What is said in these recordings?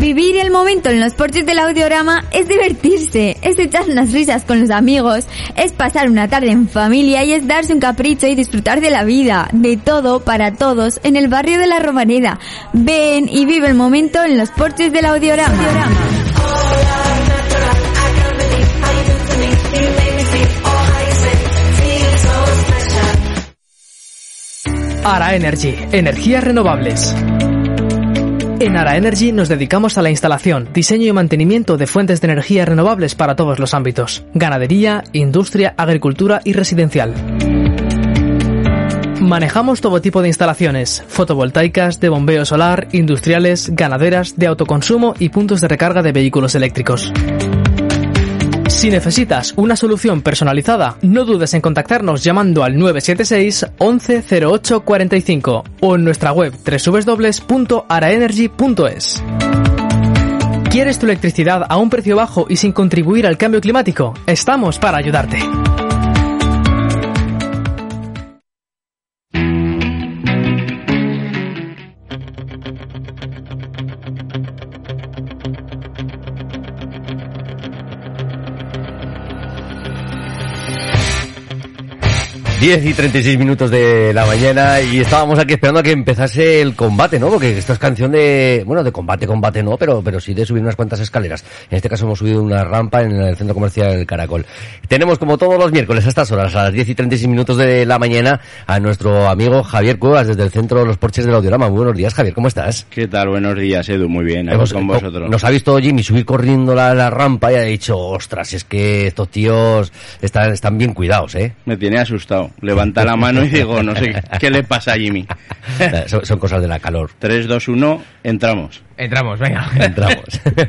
Vivir el momento en los porches del audiorama es divertirse, es echar unas risas con los amigos, es pasar una tarde en familia y es darse un capricho y disfrutar de la vida, de todo para todos en el barrio de la Romaneda. Ven y vive el momento en los porches del audiorama. Ara Energy, energías renovables. En Ara Energy nos dedicamos a la instalación, diseño y mantenimiento de fuentes de energía renovables para todos los ámbitos, ganadería, industria, agricultura y residencial. Manejamos todo tipo de instalaciones, fotovoltaicas, de bombeo solar, industriales, ganaderas, de autoconsumo y puntos de recarga de vehículos eléctricos. Si necesitas una solución personalizada, no dudes en contactarnos llamando al 976 11 08 45 o en nuestra web www.araenergy.es. ¿Quieres tu electricidad a un precio bajo y sin contribuir al cambio climático? Estamos para ayudarte. 10 y 36 minutos de la mañana y estábamos aquí esperando a que empezase el combate, ¿no? Porque esto es canción de, bueno, de combate, combate no, pero, pero sí de subir unas cuantas escaleras. En este caso hemos subido una rampa en el centro comercial del Caracol. Tenemos como todos los miércoles a estas horas, a las 10 y 36 minutos de la mañana, a nuestro amigo Javier Cuevas desde el centro de los porches del Audiorama. Muy buenos días, Javier, ¿cómo estás? ¿Qué tal? Buenos días, Edu, muy bien, Hemos- con vosotros. Nos ha visto Jimmy subir corriendo la, la rampa y ha dicho, ostras, es que estos tíos están, están bien cuidados, ¿eh? Me tiene asustado. Levanta la mano y digo, no sé qué le pasa a Jimmy. son, son cosas de la calor. 3, 2, 1, entramos. Entramos, venga. Entramos.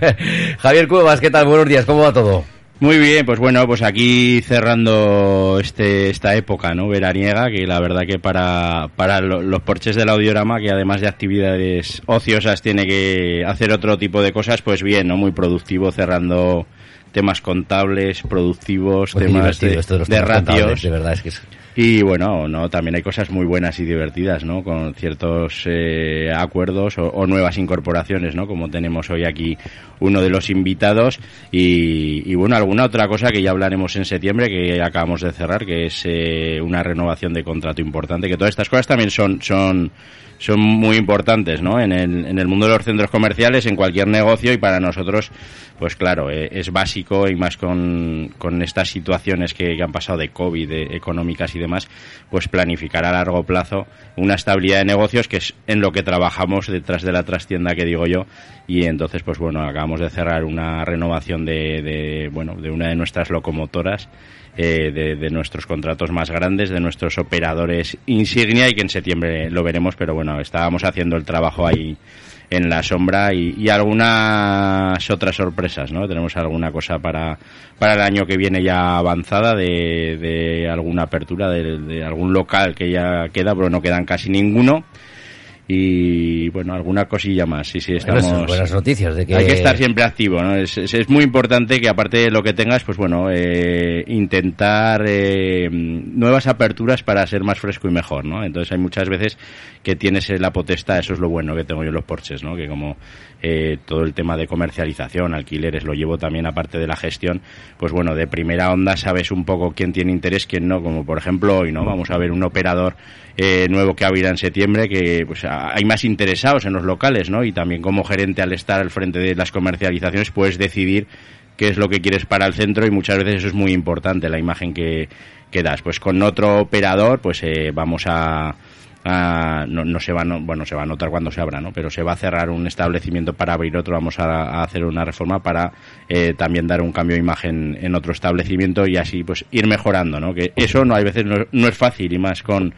Javier Cuevas, ¿qué tal? Buenos días, ¿cómo va todo? Muy bien, pues bueno, pues aquí cerrando este esta época, ¿no? Veraniega, que la verdad que para, para lo- los porches del audiorama, que además de actividades ociosas tiene que hacer otro tipo de cosas, pues bien, ¿no? Muy productivo cerrando temas contables, productivos, Muy temas de, los ratios. de verdad, es que es... Y bueno, no, también hay cosas muy buenas y divertidas, ¿no? Con ciertos eh, acuerdos o, o nuevas incorporaciones, ¿no? Como tenemos hoy aquí uno de los invitados y, y, bueno, alguna otra cosa que ya hablaremos en septiembre que acabamos de cerrar, que es eh, una renovación de contrato importante, que todas estas cosas también son son son muy importantes, ¿no? En el, en el mundo de los centros comerciales, en cualquier negocio y para nosotros, pues claro, eh, es básico y más con, con estas situaciones que, que han pasado de COVID, económicas y demás, pues planificar a largo plazo una estabilidad de negocios que es en lo que trabajamos detrás de la trastienda que digo yo y entonces pues bueno acabamos de cerrar una renovación de, de bueno de una de nuestras locomotoras eh, de, de nuestros contratos más grandes, de nuestros operadores insignia y que en septiembre lo veremos, pero bueno, estábamos haciendo el trabajo ahí en la sombra y, y algunas otras sorpresas, ¿no? Tenemos alguna cosa para, para el año que viene ya avanzada de, de alguna apertura de, de algún local que ya queda, pero no quedan casi ninguno. Y bueno, alguna cosilla más. Sí, sí, estamos. buenas noticias de que... Hay que estar siempre activo, ¿no? Es, es, es muy importante que aparte de lo que tengas, pues bueno, eh, intentar eh, nuevas aperturas para ser más fresco y mejor, ¿no? Entonces hay muchas veces que tienes la potestad, eso es lo bueno que tengo yo en los porches, ¿no? Que como eh, todo el tema de comercialización, alquileres, lo llevo también aparte de la gestión, pues bueno, de primera onda sabes un poco quién tiene interés, quién no, como por ejemplo hoy, ¿no? Vamos a ver un operador eh, nuevo que abrirá en septiembre que pues hay más interesados en los locales, ¿no? Y también como gerente al estar al frente de las comercializaciones puedes decidir qué es lo que quieres para el centro y muchas veces eso es muy importante, la imagen que, das. Pues con otro operador pues eh, vamos a... no, no se va no- bueno se va a notar cuando se abra no pero se va a cerrar un establecimiento para abrir otro vamos a, hacer una reforma para eh, también dar un cambio de imagen en otro establecimiento y así pues ir mejorando no que eso no hay veces no es fácil y más con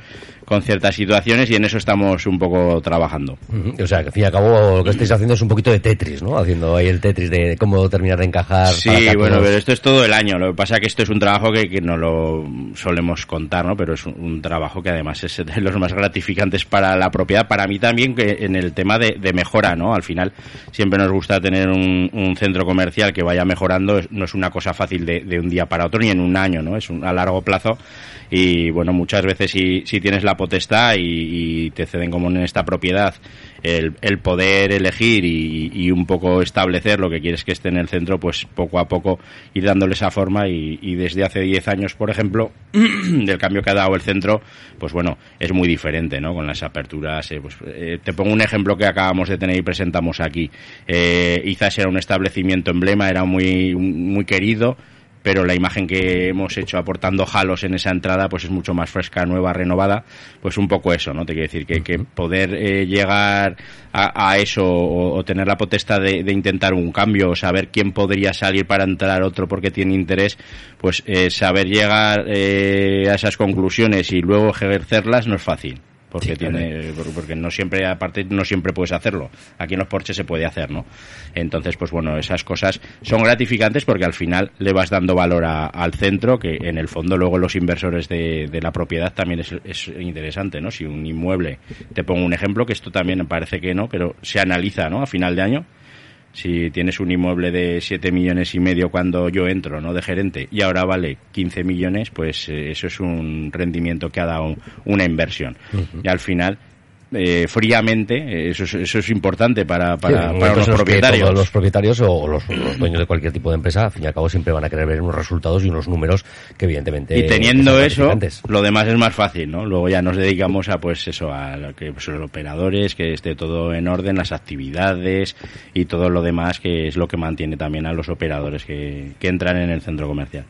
con ciertas situaciones y en eso estamos un poco trabajando O sea, que al fin y al cabo lo que estáis haciendo es un poquito de Tetris, ¿no? Haciendo ahí el Tetris de cómo terminar de encajar. Sí, para bueno, pero esto es todo el año. Lo que pasa es que esto es un trabajo que, que no lo solemos contar, ¿no? Pero es un, un trabajo que además es de los más gratificantes para la propiedad. Para mí también que en el tema de, de mejora, ¿no? Al final siempre nos gusta tener un, un centro comercial que vaya mejorando. No es una cosa fácil de, de un día para otro ni en un año, ¿no? Es un, a largo plazo. Y bueno, muchas veces si, si tienes la potestad y, te ceden como en esta propiedad el, poder elegir y, y, un poco establecer lo que quieres que esté en el centro, pues poco a poco ir dándole esa forma y, y desde hace 10 años, por ejemplo, del cambio que ha dado el centro, pues bueno, es muy diferente, ¿no? Con las aperturas, eh, pues, eh, te pongo un ejemplo que acabamos de tener y presentamos aquí. Eh, Izas era un establecimiento emblema, era muy, muy querido, pero la imagen que hemos hecho aportando halos en esa entrada pues es mucho más fresca, nueva, renovada, pues un poco eso, ¿no? Te quiero decir que, que poder eh, llegar a, eso o, tener la potestad de, intentar un cambio, o saber quién podría salir para entrar otro porque tiene interés, pues eh, saber llegar eh, a esas conclusiones y luego ejercerlas no es fácil porque tiene porque no siempre aparte no siempre puedes hacerlo. Aquí en los porches se puede hacer no entonces pues bueno esas cosas son gratificantes porque al final le vas dando valor al centro que en el fondo luego los inversores de, de la propiedad también es, es, interesante no si un inmueble te pongo un ejemplo que esto también parece que no pero se analiza no a final de año si tienes un inmueble de 7 millones y medio cuando yo entro, ¿no? De gerente, y ahora vale 15 millones, pues eh, eso es un rendimiento que ha dado una inversión. Y al final, eh, fríamente, eso es, eso es importante para, para, los propietarios. los propietarios o los, dueños de cualquier tipo de empresa, al fin y al cabo, siempre van a querer ver unos resultados y unos números que evidentemente... Y teniendo eso, lo demás es más fácil, ¿no? Luego ya nos dedicamos a, pues eso, a que pues, los operadores, que esté todo en orden, las actividades y todo lo demás, que es lo que mantiene también a los operadores que, que entran en el centro comercial.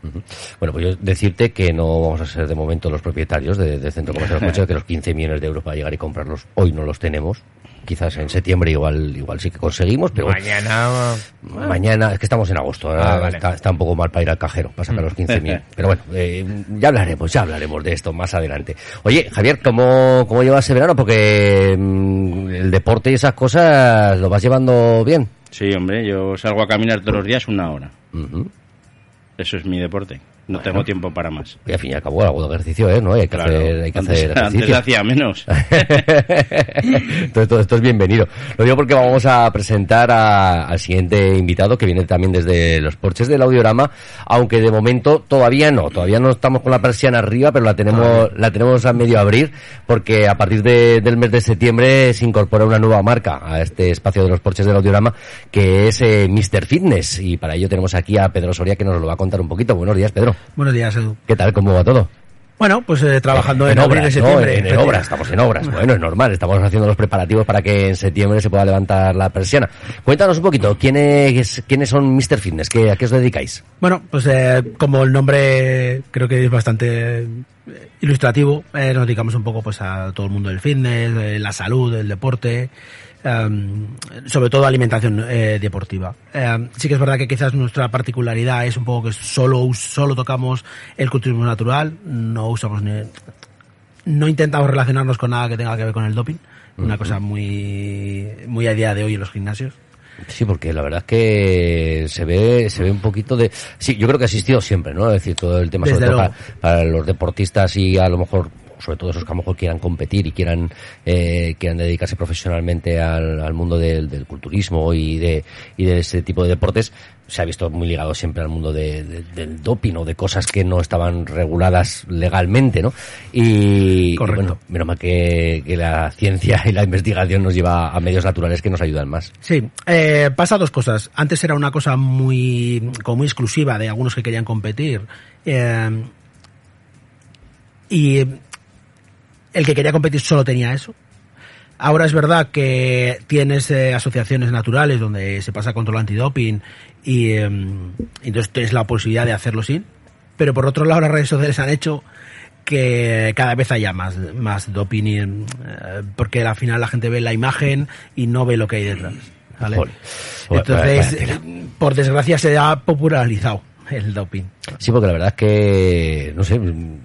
Bueno, pues yo decirte que no vamos a ser de momento los propietarios del de centro comercial, que los 15 millones de euros para llegar y comprarlos Hoy no los tenemos. Quizás en septiembre igual igual sí que conseguimos, pero mañana mañana es que estamos en agosto, ah, está, un poco mal para ir al cajero, para sacar los 15.000. pero bueno, eh, ya hablaremos, ya hablaremos de esto más adelante. Oye, Javier, ¿cómo, cómo llevas ese verano? Porque mm, el deporte y esas cosas lo vas llevando bien. Sí, hombre, yo salgo a caminar todos los días una hora. Eso es mi deporte. No tengo tiempo para más. Y al fin y al cabo algo de ejercicio, ¿eh? ¿No? Hay que hacer, hay que antes, hacer ejercicio. Antes hacía menos. Entonces todo esto es bienvenido. Lo digo porque vamos a presentar al siguiente invitado que viene también desde los porches del audiorama, aunque de momento todavía no, todavía no estamos con la persiana arriba, pero la tenemos, ah, la tenemos a medio abrir, porque a partir de, del mes de septiembre se incorpora una nueva marca a este espacio de los porches del audiorama, que es eh, Mr. Fitness, y para ello tenemos aquí a Pedro Soria que nos lo va a contar un poquito. Buenos días, Pedro. Buenos días, Edu. ¿Qué tal? ¿Cómo va todo? Bueno, pues eh, trabajando en, obras, septiembre. En, obras, estamos en obras. Bueno, es normal, estamos haciendo los preparativos para que en septiembre se pueda levantar la persiana. Cuéntanos un poquito, ¿quiénes, quiénes son Mr. Fitness? ¿Qué, ¿A qué os dedicáis? Bueno, pues eh, como el nombre creo que es bastante eh, ilustrativo, nos dedicamos un poco pues a todo el mundo del fitness, la salud, el deporte, sobre todo alimentación eh, deportiva. Em, sí que es verdad que quizás nuestra particularidad es un poco que solo, solo tocamos el culturismo natural, no usamos ni, no intentamos relacionarnos con nada que tenga que ver con el doping, una cosa muy, muy a día de hoy en los gimnasios. Sí, porque la verdad es que se ve, se ve un poquito de, sí, yo creo que ha existido siempre, ¿no? Es decir, todo el tema sobre todo para, los deportistas y a lo mejor sobre todo esos que a lo mejor quieran competir y quieran, eh, quieran dedicarse profesionalmente al, al mundo del, del, culturismo y de, y de ese tipo de deportes, se ha visto muy ligado siempre al mundo de, del doping o de cosas que no estaban reguladas legalmente, ¿no? Y, bueno, menos mal que, que, la ciencia y la investigación nos lleva a medios naturales que nos ayudan más. Sí, eh, pasa dos cosas. Antes era una cosa muy, como muy exclusiva de algunos que querían competir. Eh, y el que quería competir solo tenía eso. Ahora es verdad que tienes eh, asociaciones naturales donde se pasa control antidoping y em, entonces tienes la posibilidad de hacerlo sin. Pero por otro lado las redes sociales han hecho que cada vez haya más, más doping eh, porque al final la gente ve la imagen y no ve lo que hay detrás. Entonces, por desgracia se ha popularizado el doping. Sí, porque la verdad es que, no sé,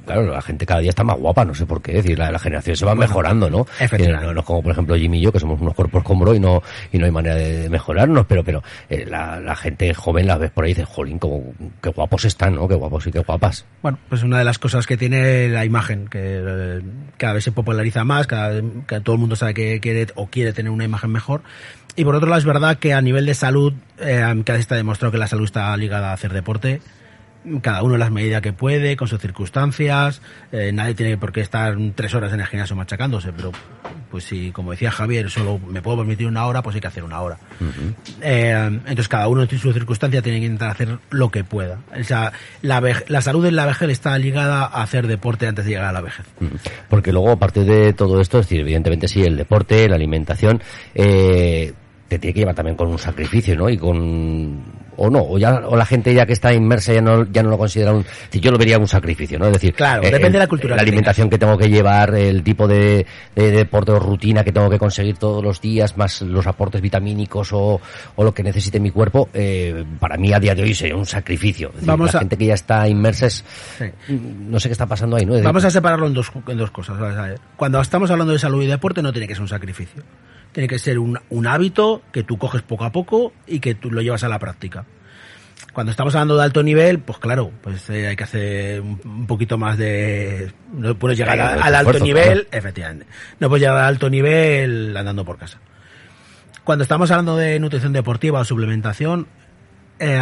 claro, la gente cada día está más guapa, no sé por qué, decir, la, generación se va mejorando, ¿no? Efectivamente. No, es como, por ejemplo, Jimmy y yo, que somos unos cuerpos como y no, y no hay manera de, mejorarnos, pero, pero eh, la, gente joven la ves por ahí y dice, jolín, como, qué guapos están, ¿no? Qué guapos y qué guapas. Bueno, pues una de las cosas que tiene la imagen, que eh, cada vez se populariza más, cada vez que todo el mundo sabe que quiere o quiere tener una imagen mejor, y por otro lado es verdad que a nivel de salud, eh, cada vez está demostrado que la salud está ligada a hacer deporte. cada uno en las medidas que puede, con sus circunstancias. Eh, nadie tiene por qué estar tres horas en el gimnasio machacándose, pero pues si, como decía Javier, solo me puedo permitir una hora, pues hay que hacer una hora. Eh, entonces cada uno en su circunstancia tiene que intentar hacer lo que pueda. O sea, la, salud en la vejez está ligada a hacer deporte antes de llegar a la vejez. Porque luego, aparte de todo esto, es decir, evidentemente sí, el deporte, la alimentación, eh, te tiene que llevar también con un sacrificio, ¿no? Y con o no, o ya o la gente ya que está inmersa ya no ya no lo considera un, si yo lo vería un sacrificio, ¿no? Es decir, Claro, eh, depende el- de la cultura la alimentación que tengo que llevar, el tipo de, de deporte o rutina que tengo que conseguir todos los días, más los aportes vitamínicos o, o lo que necesite mi cuerpo, eh, para mí a día de hoy sería un sacrificio. Es decir, Vamos la a- gente que ya está inmersa es, Sí. no sé qué está pasando ahí, ¿no? Es decir, Vamos a separarlo en dos, en dos cosas. Cuando estamos hablando de salud y deporte no tiene que ser un sacrificio. Tiene que ser un, un hábito que tú coges poco a poco y que tú lo llevas a la práctica. Cuando estamos hablando de alto nivel, pues claro, pues eh, hay que hacer un, un poquito más de... No puedes llegar a- al alto esfuerzo, nivel, efectivamente. No puedes llegar al alto nivel andando por casa. Cuando estamos hablando de nutrición deportiva o suplementación, eh,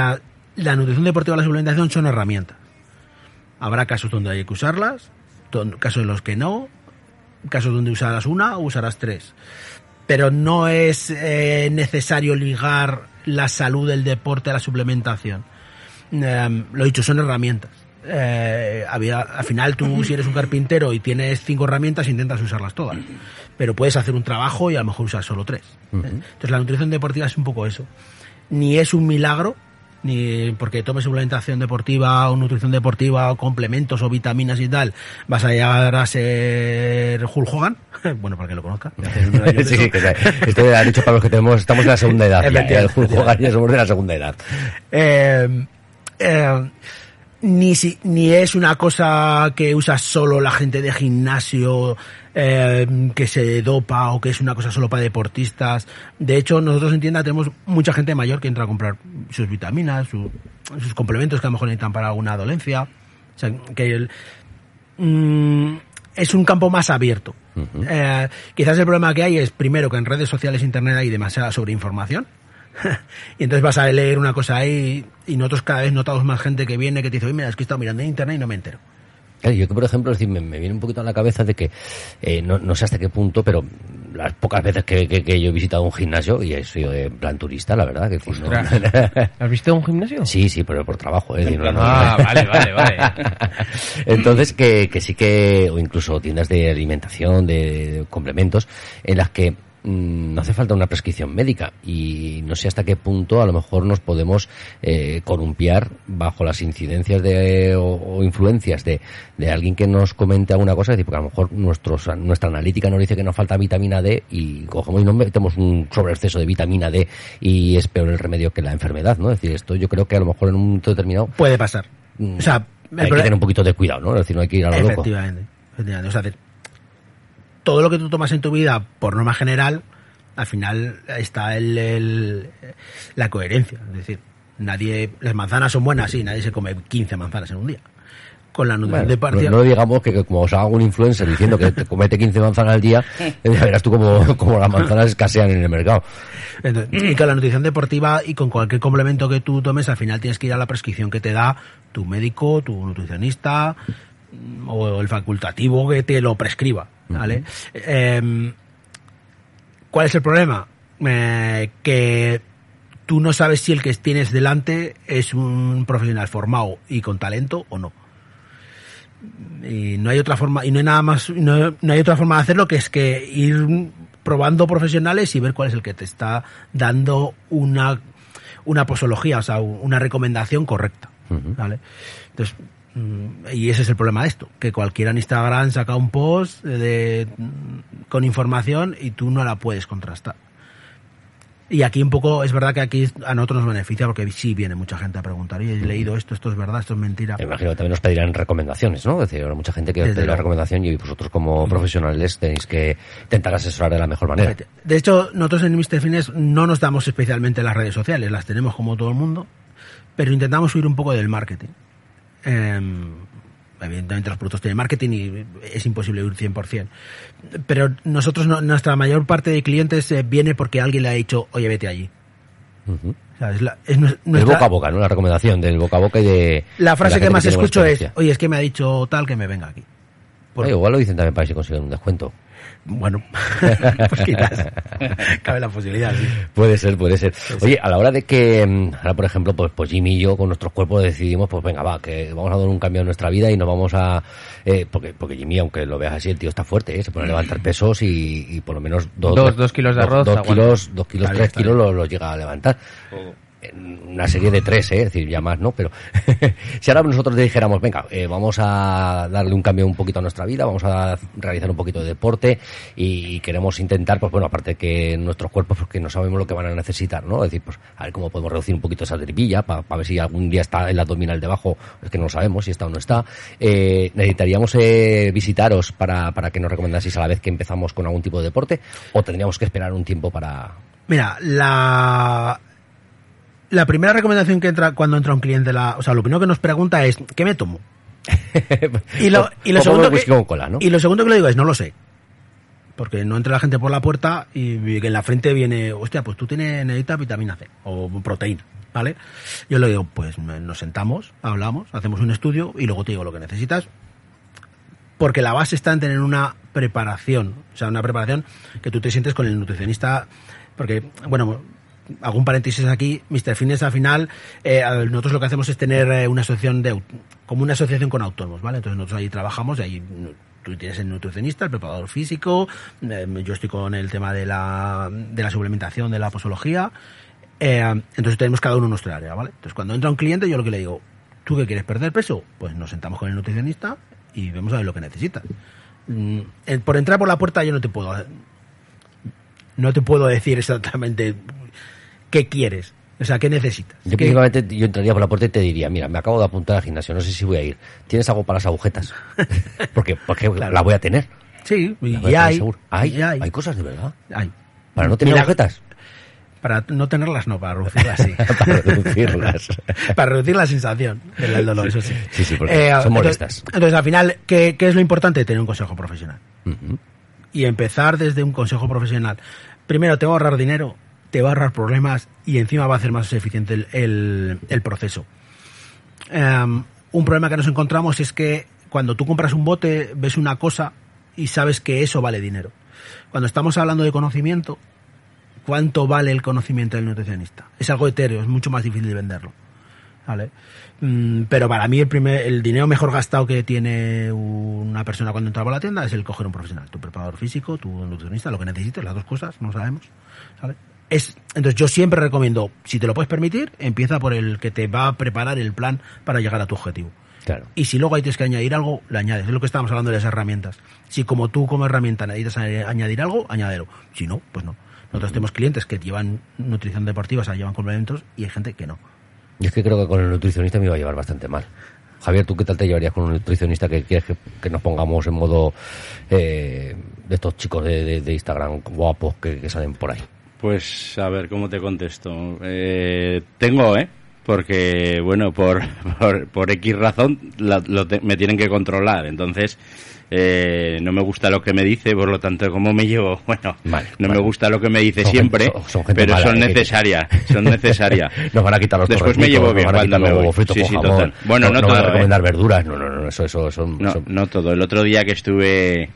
la nutrición deportiva y la suplementación son herramientas. Habrá casos donde hay que usarlas, casos en los que no, casos donde usarás una o usarás tres. Pero no es eh, necesario ligar la salud del deporte a la suplementación. Eh, lo dicho, son herramientas. Eh, había, al final tú si eres un carpintero y tienes cinco herramientas intentas usarlas todas pero puedes hacer un trabajo y a lo mejor usas solo tres entonces la nutrición deportiva es un poco eso ni es un milagro ni porque tomes suplementación deportiva o nutrición deportiva o complementos o vitaminas y tal vas a llegar a ser Hulk Hogan bueno para que lo conozca sí, que sea, esto ha dicho para los que tenemos, estamos en la segunda edad. ya, Efectivamente, el Hulk Hogan ya somos de la segunda edad. Eh, eh, ni, si, ni es una cosa que usa solo la gente de gimnasio eh, que se dopa o que es una cosa solo para deportistas. De hecho, nosotros en tienda tenemos mucha gente mayor que entra a comprar sus vitaminas, su- sus complementos que a lo mejor necesitan para alguna dolencia. O sea, que el- mm, es un campo más abierto. Eh, quizás el problema que hay es, primero, que en redes sociales, internet hay demasiada sobreinformación. y entonces vas a leer una cosa ahí y nosotros cada vez notamos más gente que viene que te dice, oye, mira, es que he estado mirando en internet y no me entero. Claro, yo que, por ejemplo, es decir, me, me viene un poquito a la cabeza de que, eh, no, no sé hasta qué punto, pero las pocas veces que, que- que yo he visitado un gimnasio, y he sido plan turista, la verdad, que decir, no- ¿Has visto un gimnasio? Sí, sí, pero por trabajo, ¿eh? No, Ah, vale, vale, vale. Entonces, que, que sí que, o incluso tiendas de alimentación, de, de complementos, en las que no hace falta una prescripción médica y no sé hasta qué punto a lo mejor nos podemos eh, columpiar bajo las incidencias de, o, o influencias de, de alguien que nos comente alguna cosa, es decir, porque a lo mejor nuestros, nuestra analítica nos dice que nos falta vitamina D y cogemos y nos metemos un sobreexceso de vitamina D y es peor el remedio que la enfermedad, ¿no? Es decir, esto yo creo que a lo mejor en un momento determinado Puede pasar. Mm, O sea, hay que tener un poquito de cuidado, ¿no? Es decir, no hay que ir a lo loco. Efectivamente, efectivamente. O sea, de- todo lo que tú tomas en tu vida, por norma general, al final está el, el- la coherencia. Es decir, nadie, las manzanas son buenas, sí, nadie se come 15 manzanas en un día. Con la nutrición Bueno, de no, partida. no digamos que, que como os haga un influencer diciendo que te comete 15 manzanas al día, eh, ya verás tú como, como las manzanas escasean en el mercado. Entonces, y con la nutrición deportiva y con cualquier complemento que tú tomes, al final tienes que ir a la prescripción que te da tu médico, tu nutricionista mm, o el facultativo que te lo prescriba, ¿vale? Em, ¿Cuál es el problema? Eh, que tú no sabes si el que tienes delante es un profesional formado y con talento o no. Y no hay otra forma, y no hay nada más, no, no hay otra forma de hacerlo que es que ir probando profesionales y ver cuál es el que te está dando una, una posología, o sea, una recomendación correcta. ¿vale? Entonces, y ese es el problema de esto, que cualquiera en Instagram saca un post de, con información y tú no la puedes contrastar. Y aquí un poco, es verdad que aquí a nosotros nos beneficia porque sí viene mucha gente a preguntar, y he leído esto, esto es verdad, esto es mentira. Me imagino que también os pedirán recomendaciones, ¿no? Es decir, habrá mucha gente que os pedirá recomendación y vosotros como profesionales tenéis que intentar asesorar de la mejor manera. De hecho, nosotros en Mr. Fitness no nos damos especialmente en las redes sociales, las tenemos como todo el mundo, pero intentamos huir un poco del marketing. Eh, evidentemente los productos tienen marketing y es imposible huir 100%. Pero nosotros, no- nuestra mayor parte de clientes eh, viene porque alguien le ha dicho, oye, vete allí. Ujú. O sea, es la- es nues- El boca a boca, ¿no? La recomendación del boca a boca y de... La frase de que más buena escucho es, oye, es que me ha dicho tal que me venga aquí. Por- Eh, igual lo dicen también para si consiguen un descuento. Bueno, pues quizás. Cabe la posibilidad, sí. Puede ser, puede ser. Oye, a la hora de que, mm, ahora por ejemplo, pues, pues Jimmy y yo con nuestros cuerpos decidimos, pues venga, va, que vamos a dar un cambio en nuestra vida y nos vamos a... eh, porque, porque Jimmy, aunque lo veas así, el tío está fuerte, ¿eh? se pone a levantar pesos y, y por lo menos dos, Dos- dos kilos de arroz Dos, kilos, dos kilos, tres kilos lo, lo llega a levantar. Una serie de tres, ¿eh? es decir, ya más, ¿no? Pero si ahora nosotros le dijéramos, venga, eh, vamos a darle un cambio un poquito a nuestra vida, vamos a realizar un poquito de deporte y queremos intentar, pues bueno, aparte que nuestros cuerpos, porque no sabemos lo que van a necesitar, ¿no? Es decir, pues a ver cómo podemos reducir un poquito esa tripilla, para ver si algún día está el abdominal debajo, es que no lo sabemos si está o no está. Eh, necesitaríamos eh, visitaros para, para que nos recomendaseis a la vez que empezamos con algún tipo de deporte o tendríamos que esperar un tiempo para... Mira, la, la primera recomendación que entra cuando entra un cliente, la, o sea, lo primero que nos pregunta es, ¿qué me tomo? Y lo, y lo segundo que, con cola, ¿no? y lo segundo que le digo es, no lo sé. Porque no entra la gente por la puerta y que en la frente viene, hostia, pues tú tienes, necesitas vitamina C o proteína, ¿vale? Yo le digo, pues nos sentamos, hablamos, hacemos un estudio y luego te digo lo que necesitas. Porque la base está en tener una preparación, o sea, una preparación que tú te sientes con el nutricionista, porque, bueno, un paréntesis aquí, Mr. Fitness al final, eh, nosotros lo que hacemos es tener eh, una asociación de, como una asociación con autónomos, ¿vale? Entonces nosotros ahí trabajamos y ahí nu- tú tienes el nutricionista, el preparador físico, eh, yo estoy con el tema de la, de la suplementación, de la posología, eh, entonces tenemos cada uno nuestra área, ¿vale? Entonces cuando entra un cliente yo lo que le digo, ¿tú qué quieres perder peso? Pues nos sentamos con el nutricionista y vemos a ver lo que necesitas. Mm, por entrar por la puerta yo no te puedo no te puedo decir exactamente qué quieres, o sea, qué necesitas. Yo ¿Qué- prácticamente yo entraría por la puerta y te diría, mira, me acabo de apuntar al gimnasio, no sé si voy a ir. ¿Tienes algo para las agujetas? porque porque Claro. la voy a tener. Sí, y, voy y hay, seguro. ¿Hay, y hay, hay cosas de verdad. hay. Para no tener Mira, agujetas. Para no tenerlas, no, para reducirlas, sí. para reducirlas. para reducir la sensación del dolor, eso sí. Sí, sí, porque son entonces- molestas. Entonces, al final, ¿qué, qué es lo importante? Tener un consejo profesional. Ujú. y empezar desde un consejo profesional. Primero, te va a ahorrar dinero, te va a ahorrar problemas y encima va a hacer más eficiente el, el- proceso. Em, un problema que nos encontramos es que cuando tú compras un bote, ves una cosa y sabes que eso vale dinero. Cuando estamos hablando de conocimiento, ¿cuánto vale el conocimiento del nutricionista? Es algo etéreo, es mucho más difícil de venderlo. ¿Vale? Mm, pero para mí el primer, el dinero mejor gastado que tiene una persona cuando entra por la tienda es el coger un profesional, tu preparador físico, tu nutricionista, lo que necesites, las dos cosas, no sabemos. ¿vale? Es, entonces yo siempre recomiendo, si te lo puedes permitir, empieza por el que te va a preparar el plan para llegar a tu objetivo. Claro. Y si luego hay tienes que añadir algo, le añades. Es lo que estábamos hablando de las herramientas. Si como tú como herramienta necesitas añadir algo, añádelo. Si no, pues no. Nosotros tenemos clientes que llevan nutrición deportiva, o sea, llevan complementos, y hay gente que no. Yo es que creo que con el nutricionista me iba a llevar bastante mal. Javier, ¿tú qué tal te llevarías con un nutricionista que quieres que, que nos pongamos en modo eh, de estos chicos de, de- de Instagram guapos que, que salen por ahí? Pues a ver, ¿cómo te contesto? Eh, tengo, ¿eh? Porque, bueno, por, por, por X razón la- lo te- me tienen que controlar. Entonces, eh, no me gusta lo que me dice, por lo tanto, ¿cómo me llevo? Bueno, Vale, no vale. me gusta lo que me dice Son siempre, gente- son- son gente pero mala, son ¿eh? necesarias, son necesarias. Nos van a quitar los Después me llevo bien van cuando me voy. fritos Sí, sí, total. Bueno, no van a todo, ¿eh? recomendar verduras. No, no, no, eso, eso son... No, son- no todo. El otro día que estuve...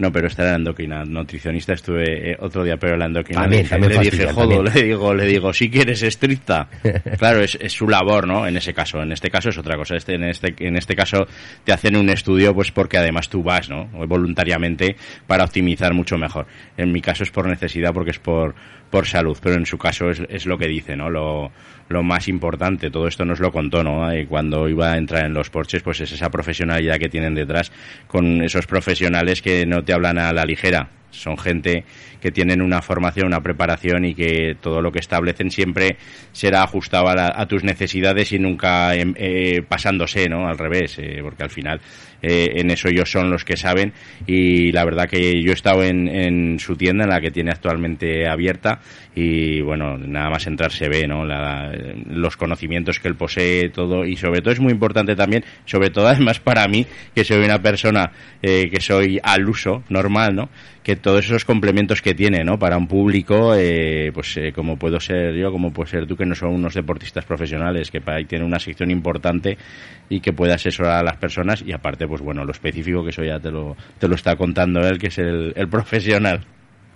No, pero esta era la endocrina, nutricionista estuve eh, otro día, pero la endocrina También, le también le dije, jodo, también. le digo, le digo, si quieres estricta. Claro, es, es su labor, ¿no? En ese caso, en este caso es otra cosa. Este, en este, en este caso te hacen un estudio, pues porque además tú vas, ¿no? Voluntariamente para optimizar mucho mejor. En mi caso es por necesidad, porque es por, por salud, pero en su caso es, es lo que dice, ¿no? Lo, lo más importante, todo esto nos lo contó, ¿no? Y cuando iba a entrar en los porches, pues es esa profesionalidad que tienen detrás con esos profesionales que no te hablan a la ligera. Son gente que tienen una formación, una preparación y que todo lo que establecen siempre será ajustado a, la- a tus necesidades y nunca em, eh, pasándose, ¿no? Al revés, eh, porque al final eh, en eso ellos son los que saben y la verdad que yo he estado en, en su tienda, en la que tiene actualmente abierta y bueno, nada más entrar se ve, ¿no? La- los conocimientos que él posee, todo y sobre todo es muy importante también, sobre todo además para mí, que soy una persona eh, que soy al uso normal, ¿no? Que todos esos complementos que tiene, ¿no? Para un público, eh, pues eh, como puedo ser yo, como puedo ser tú, que no son unos deportistas profesionales, que para ahí tiene una sección importante y que puede asesorar a las personas y aparte, pues bueno, lo específico que eso ya te lo, te lo está contando él, que es el, profesional.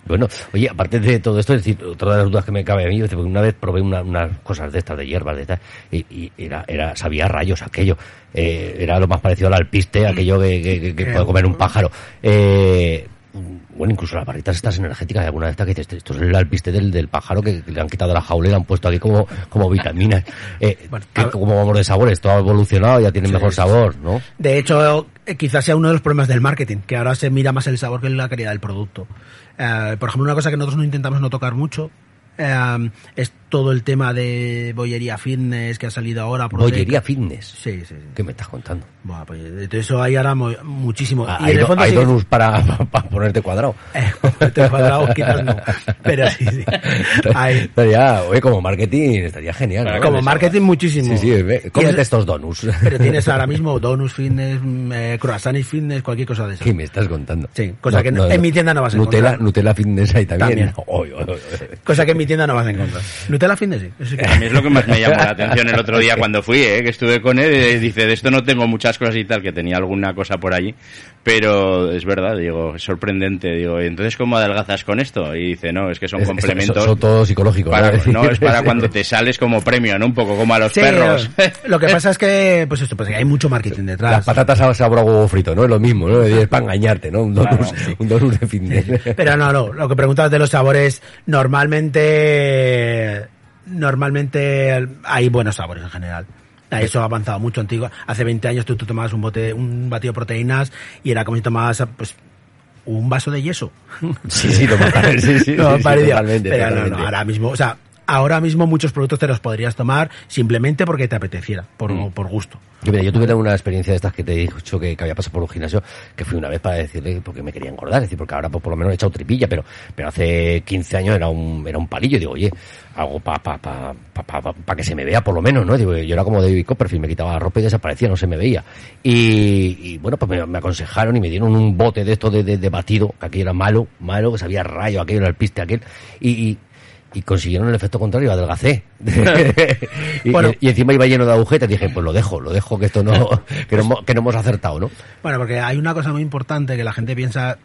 Bueno, oye, aparte de todo esto, es decir, otra de las dudas que me cabe a mí, porque una vez probé una- unas cosas de estas, de hierbas, de estas, y, era, era, sabía rayos aquello. Eh, era lo más parecido al alpiste, aquello que, que, que- que puede comer un pájaro. Eh, bueno, incluso las barritas estas energéticas, hay alguna de estas que dices, esto es el alpiste del, del pájaro que, que le han quitado la jaula y le han puesto aquí como, como vitaminas. Eh, Bueno, que como vamos de sabores, todo ha evolucionado, ya tiene Sí, mejor sabor, ¿no? De hecho, eh, quizás sea uno de los problemas del marketing, que ahora se mira más el sabor que la calidad del producto. Eh, por ejemplo, una cosa que nosotros no intentamos no tocar mucho eh, es todo el tema de bollería fitness que ha salido ahora. por Bollería Deca. fitness. Sí, sí, sí. ¿Qué me estás contando? Buah, pues de eso hay ahora mu- muchísimo. Ah, y hay, do- hay sí donuts para, para ponerte cuadrado. Eh, ponerte cuadrado quizás no. Pero sí, sí. Hay, Estaría, oye, como marketing estaría genial. ¿no? como marketing muchísimo. Sí, sí, ve, cómete es- estos donuts. Pero tienes ahora mismo donuts fitness, mm, eh, croissants fitness, cualquier cosa de eso. ¿Qué me estás contando? Sí, cosa que en mi tienda no vas a Nutella, encontrar. Nutella Fitness ahí también. También. Oy, oy, oy. Cosa que en mi tienda no vas a encontrar. Nutella fitness sí. eso sí que- A mí es lo que más me llamó la atención el otro día cuando fui, ¿eh? que estuve con él. y dice, de esto no tengo muchas cosas y tal, que tenía alguna cosa por allí. Pero es verdad, digo, es sorprendente. Digo, "¿Y entonces cómo adelgazas con esto? Y dice, no, es que son Es- complementos. Son, son todos psicológicos. para, ¿no? es para cuando te sales como premio, ¿no? Un poco como a los Sí, perros. Lo que pasa es que, pues esto, pues que hay mucho marketing detrás. Las patatas a sabor a huevo frito, ¿no? Es lo mismo, ¿no? Es para engañarte, ¿no? Un donut, Claro, sí. un donut de fitness. Pero no, no, lo que preguntas de los sabores, normalmente, normalmente hay buenos sabores en general. Eso ha avanzado mucho antiguo. Hace 20 años tú, tú tomabas un bote, un batido de proteínas y era como si tomabas, pues, un vaso de yeso. Sí, sí, lo sí, sí, No, totalmente, Pero no, totalmente. no, ahora mismo, o sea, ahora mismo muchos productos te los podrías tomar simplemente porque te apeteciera, por, Mm. por gusto. Yo, mira, yo tuve una experiencia de estas que te he dicho que, que había pasado por un gimnasio, que fui una vez para decirle porque me quería engordar, es decir, porque ahora pues, por lo menos he echado tripilla, pero, pero hace 15 años era un, era un palillo, y digo, oye, algo para pa, pa, pa, pa, pa- pa que se me vea por lo menos, ¿no? Digo, yo era como David Copperfield, me quitaba la ropa y desaparecía, no se me veía. Y, y, bueno, pues me, me aconsejaron y me dieron un bote de esto de, de, de batido, que aquello era malo, malo, que sabía rayo, aquello era el piste aquel, y, y y consiguieron el efecto contrario, adelgacé. y, Bueno. y- y encima iba lleno de agujetas. Dije, pues lo dejo, lo dejo, que esto no, que no, hemos- que no hemos acertado, ¿no? Bueno, porque hay una cosa muy importante que la gente piensa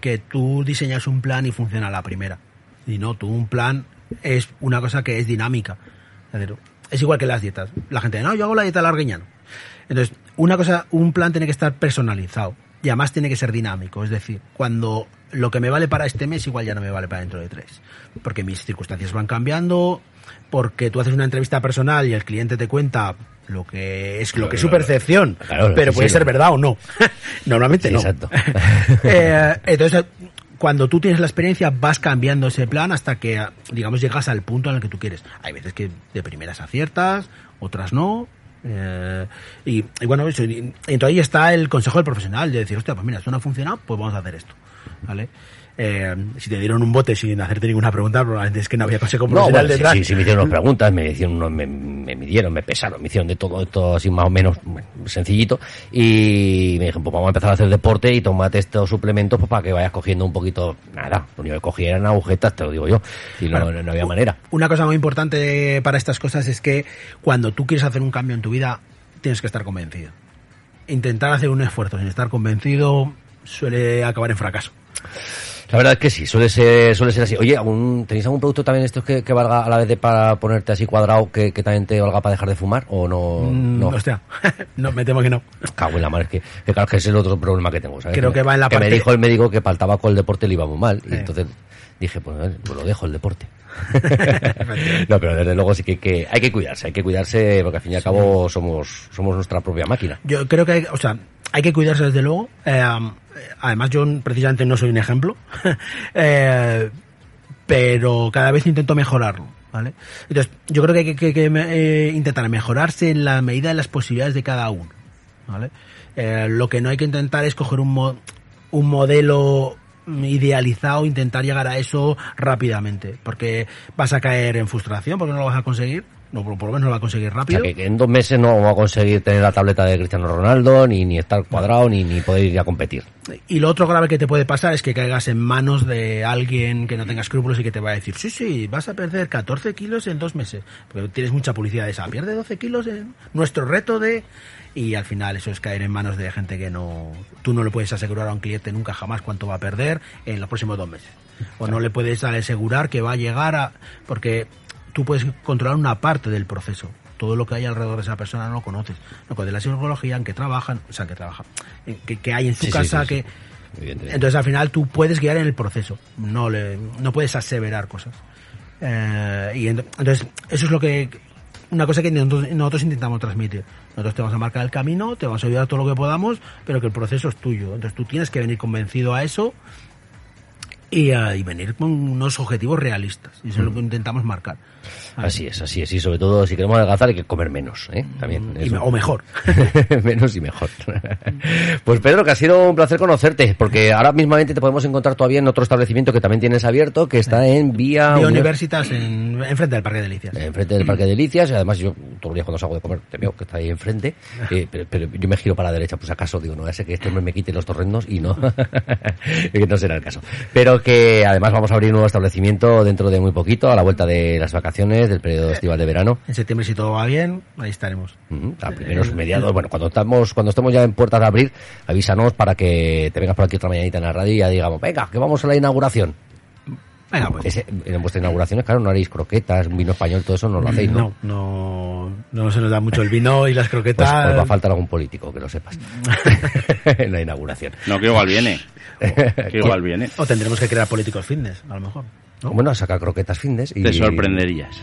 que tú diseñas un plan y funciona a la primera. Y no, tú un plan es una cosa que es dinámica. Es igual que las dietas. La gente, no, yo hago la dieta largueñano. Entonces, una cosa, un plan tiene que estar personalizado. Y además tiene que ser dinámico. Es decir, cuando lo que me vale para este mes igual ya no me vale para dentro de tres. Porque mis circunstancias van cambiando, porque tú haces una entrevista personal y el cliente te cuenta lo que es lo que es su percepción, Claro, pero puede ser verdad o no. Normalmente Sí, no. exacto. Eh, entonces, cuando tú tienes la experiencia, vas cambiando ese plan hasta que, digamos, llegas al punto en el que tú quieres. Hay veces que de primeras aciertas, otras no. Eh, y, bueno, eso, y- y entonces ahí está el consejo del profesional de decir, hostia, pues mira, esto no ha funcionado, pues vamos a hacer esto. ¿Vale? Eh, si te dieron un bote sin hacerte ninguna pregunta, probablemente es que no había consejo No, profesional bueno, sí, detrás. sí, sí me hicieron unas preguntas, me hicieron unos- me, me midieron, me pesaron, me hicieron de todo esto así más o menos bueno, sencillito y me dijeron, pues vamos a empezar a hacer deporte y tomate estos suplementos pues para que vayas cogiendo un poquito, nada, lo único que cogí eran agujetas, te lo digo yo, y no, Bueno, no había manera. Una cosa muy importante para estas cosas es que cuando tú quieres hacer un cambio en tu vida, tienes que estar convencido. Intentar hacer un esfuerzo sin estar convencido suele acabar en fracaso. La verdad es que sí, suele ser, suele ser así. Oye, ¿algún, ¿tenéis algún producto también estos que, que valga a la vez de para ponerte así cuadrado que, que también te valga para dejar de fumar? ¿O no? Mm, no. Hostia, no, me temo que no. Cago en la madre, es que, que claro que ese es el otro problema que tengo, ¿sabes? Creo que va en la que me dijo el médico que para el tabaco el deporte le iba muy mal. Y entonces dije, pues, pues lo dejo el deporte. no, pero desde luego sí que, que hay que cuidarse, hay que cuidarse porque al fin y al cabo somos, somos nuestra propia máquina. Yo creo que, hay, o sea, hay que cuidarse desde luego. Eh, además, yo precisamente no soy un ejemplo, Eh, pero cada vez intento mejorarlo. ¿Vale? Entonces, yo creo que hay que, eh, intentar mejorarse en la medida de las posibilidades de cada uno. ¿vale? Eh, lo que no hay que intentar es coger un, mo- un modelo idealizado, intentar llegar a eso rápidamente, porque vas a caer en frustración, porque no lo vas a conseguir, no, por por lo menos no lo va a conseguir O rápido. sea, que, en dos meses no vamos a conseguir tener la tableta de Cristiano Ronaldo, ni, ni estar cuadrado, ni, ni poder ir a competir. Y lo otro grave que te puede pasar es que caigas en manos de alguien que no tenga escrúpulos y que te va a decir, sí, sí, vas a perder 14 kilos en dos meses. Porque tienes mucha publicidad de esa, pierde 12 kilos en nuestro reto de... Y al final eso es caer en manos de gente que no... Tú no le puedes asegurar a un cliente nunca jamás cuánto va a perder en los próximos dos meses. O no le puedes asegurar que va a llegar a... Porque tú puedes controlar una parte del proceso. Todo lo que hay alrededor de esa persona no lo conoces. Lo que de la psicología, en que trabajan, o sea, que trabajan, en que, que hay en su Sí, casa, sí, sí. que... Entonces al final tú puedes guiar en el proceso, no le, no puedes aseverar cosas. Eh, y ent- entonces eso es lo que una cosa que nosotros, nosotros intentamos transmitir. Nosotros te vamos a marcar el camino, te vamos a ayudar todo lo que podamos, pero que el proceso es tuyo. Entonces tú tienes que venir convencido a eso y, eh, y venir con unos objetivos realistas. Y eso es lo que intentamos marcar. Así es, así es. Y sobre todo, si queremos adelgazar, hay que comer menos, ¿eh? También. Y me- o mejor. menos y mejor. pues Pedro, que ha sido un placer conocerte, porque ahora mismamente te podemos encontrar todavía en otro establecimiento que también tienes abierto, que está en Vía... Vía Univers- Universitas en, enfrente del Parque de Delicias. enfrente del Parque de Delicias, y además yo todos los días cuando salgo de comer te veo que está ahí enfrente, eh, pero, pero yo me giro para la derecha, pues acaso digo, no, ese que este hombre me quite los torrendos y no, que no será el caso. Pero que además vamos a abrir un nuevo establecimiento dentro de muy poquito, a la vuelta de las vacaciones, del periodo estival de verano. En septiembre, si todo va bien, ahí estaremos. Ujú, A primeros mediados, bueno, cuando estamos, cuando estemos ya en puertas de abrir, avísanos para que te vengas por aquí otra mañanita en la radio y ya digamos, venga, que vamos a la inauguración. Venga, pues. Ese- en vuestras inauguraciones, claro, no haréis croquetas, un vino español, todo eso no lo hacéis, ¿no? No, no, no se nos da mucho el vino y las Pues, croquetas. pues va a faltar algún político, que lo sepas. en la inauguración. No, que igual viene. Que igual viene. O tendremos que crear políticos fitness, a lo mejor. ¿no? Bueno, a sacar croquetas findes y... Te sorprenderías.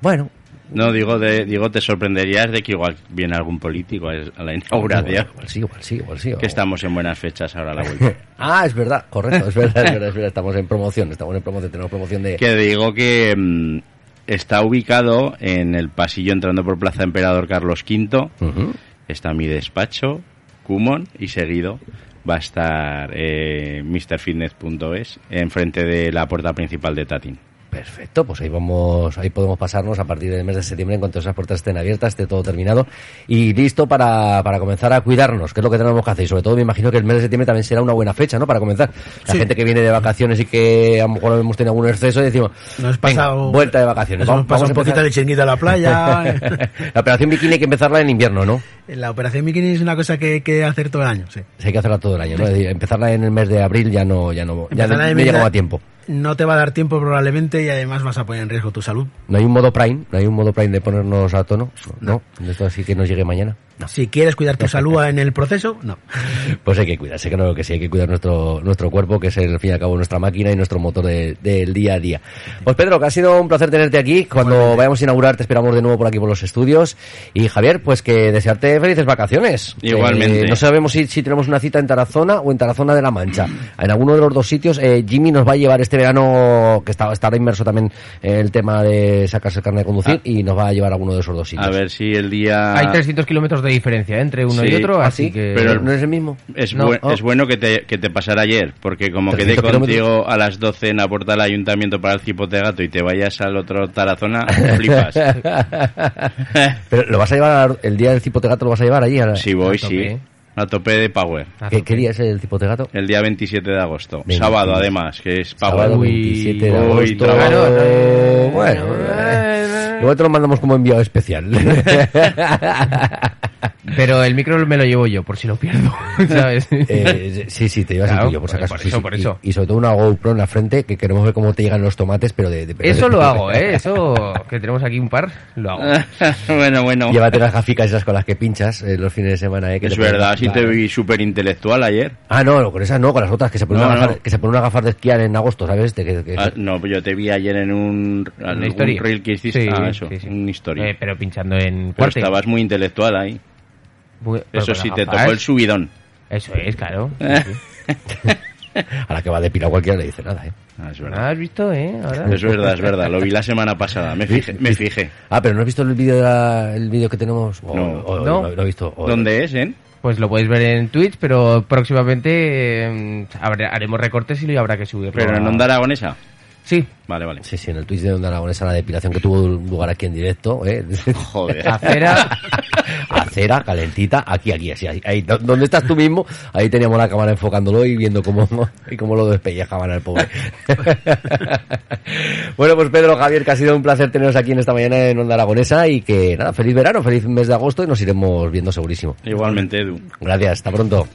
Bueno. No, digo, de, digo, te sorprenderías de que igual viene algún político a la inauguración. Igual sí, igual sí, igual sí. Que estamos en buenas fechas ahora a la vuelta. ah, es verdad, correcto, es verdad, es verdad, es verdad. Estamos en promoción, estamos en promoción, tenemos promoción de... que digo que mm, está ubicado en el pasillo entrando por Plaza Emperador Carlos V. Está mi despacho, Kumon, y seguido va a estar eh, MrFitness.es enfrente de la puerta principal de Tatin. Perfecto, pues ahí vamos, ahí podemos pasarnos a partir del mes de septiembre en cuanto esas puertas estén abiertas, esté todo terminado y listo para, para comenzar a cuidarnos, que es lo que tenemos que hacer. Y sobre todo me imagino que el mes de septiembre también será una buena fecha, ¿no? Para comenzar. La Sí. gente que viene de vacaciones y que a lo mejor hemos tenido algún exceso y decimos, Nos venga, pasado- vuelta de vacaciones. Nos hemos pasado un a poquito de chinguito a la playa. la operación bikini hay que empezarla en invierno, ¿no? La operación bikini es una cosa que hay que hacer todo el año, sí. Sí, hay que hacerla todo el año, ¿no? Empezarla en el mes de abril ya no, ya no, ya no, no llegamos a tiempo. No te va a dar tiempo probablemente y además vas a poner en riesgo tu salud. No hay un modo Prime, no hay un modo Prime de ponernos a tono, ¿no? De esto así que nos llegue mañana. No. Si quieres cuidar tu salud en el proceso, no. Pues hay que cuidarse, no, que sí, hay que cuidar nuestro, nuestro cuerpo, que es el, al fin y al cabo nuestra máquina y nuestro motor de- del día a día. Pues Pedro, que ha sido un placer tenerte aquí. Cuando vayamos a inaugurar te esperamos de nuevo por aquí por los estudios. Y Javier, pues que desearte felices vacaciones. Igualmente. Eh, no sabemos si, si tenemos una cita en Tarazona o en Tarazona de la Mancha. En alguno de los dos sitios, eh, Jimmy nos va a llevar este verano, que está, estará inmerso también en el tema de sacarse el carnet de conducir, y nos va a llevar a alguno de esos dos sitios. A ver si el día... Hay 300 kilómetros de diferencia entre uno Sí, y otro, ¿Ah, así sí? que... Pero ¿No es el mismo? Es, No. buen- Oh. es bueno que te, que te pasara ayer, porque como quedé 300 contigo a las 12 en la puerta del ayuntamiento para el cipote gato y te vayas al otro Tarazona, flipas. Pero lo vas a llevar, el día del cipote gato lo vas a llevar allí. A la- si voy, A sí. A tope de Power. A ¿Qué, tope. qué día es el cipote gato? El día 27 de agosto. Veinte. Sábado, además, que es Power. Sábado Uy, 27 de uy, agosto. trabajo. Eh, bueno, eh, igual te lo mandamos como enviado especial. Pero el micro me lo llevo yo, por si lo pierdo, ¿sabes? Eh, sí, sí, te llevas Claro, el tuyo, por si acaso. por eso, sí. por Y- eso. Y, sobre todo una GoPro en la frente, que queremos ver cómo te llegan los tomates, pero de... de- Eso de- lo hago, ¿eh? Eso que tenemos aquí un par, lo hago. bueno, bueno. Llévate las gaficas esas con las que pinchas eh, los fines de semana, ¿eh? Que Es verdad, sí te vi súper intelectual ayer. Ah, no, con esas no, con las otras, que se ponen, No, unas, no. que se ponen unas gafas de esquiar en agosto, ¿sabes? De que- que- Ah, no, pues yo te vi ayer en un, algún historia. reel que hiciste. Sí, ah, eso, sí, sí. un historia. Eh, pero pinchando en Pero estabas muy intelectual ahí. Eso sí, te tocó el subidón. Eso es, claro. A la que va de pila cualquiera le dice nada, ¿eh? Ah, es Ah, verdad. ¿Has visto, eh? Ahora. Es verdad, es verdad. Lo vi la semana pasada. Me fijé. Me fijé. Ah, pero ¿no has visto el vídeo el vídeo que tenemos? O- No. o- No. lo, he visto. o- ¿Dónde es, eh? Pues lo podéis ver en Twitch, pero próximamente eh, haremos recortes y lo habrá que subirlo. Pero en Onda Aragonesa. Sí. Vale, vale. Sí, sí, en el Twitch de Onda Aragonesa, la depilación que tuvo lugar aquí en directo, ¿eh? Joder. Acera. Acera, calentita, aquí, aquí, así, ahí, ahí. Do- ¿Dónde estás tú mismo? Ahí teníamos la cámara enfocándolo y viendo cómo, y cómo lo despellejaban al pobre. bueno, pues Pedro, Javier, que ha sido un placer teneros aquí en esta mañana en Onda Aragonesa y que, nada, feliz verano, feliz mes de agosto y nos iremos viendo segurísimo. Igualmente, Edu. Gracias, hasta pronto.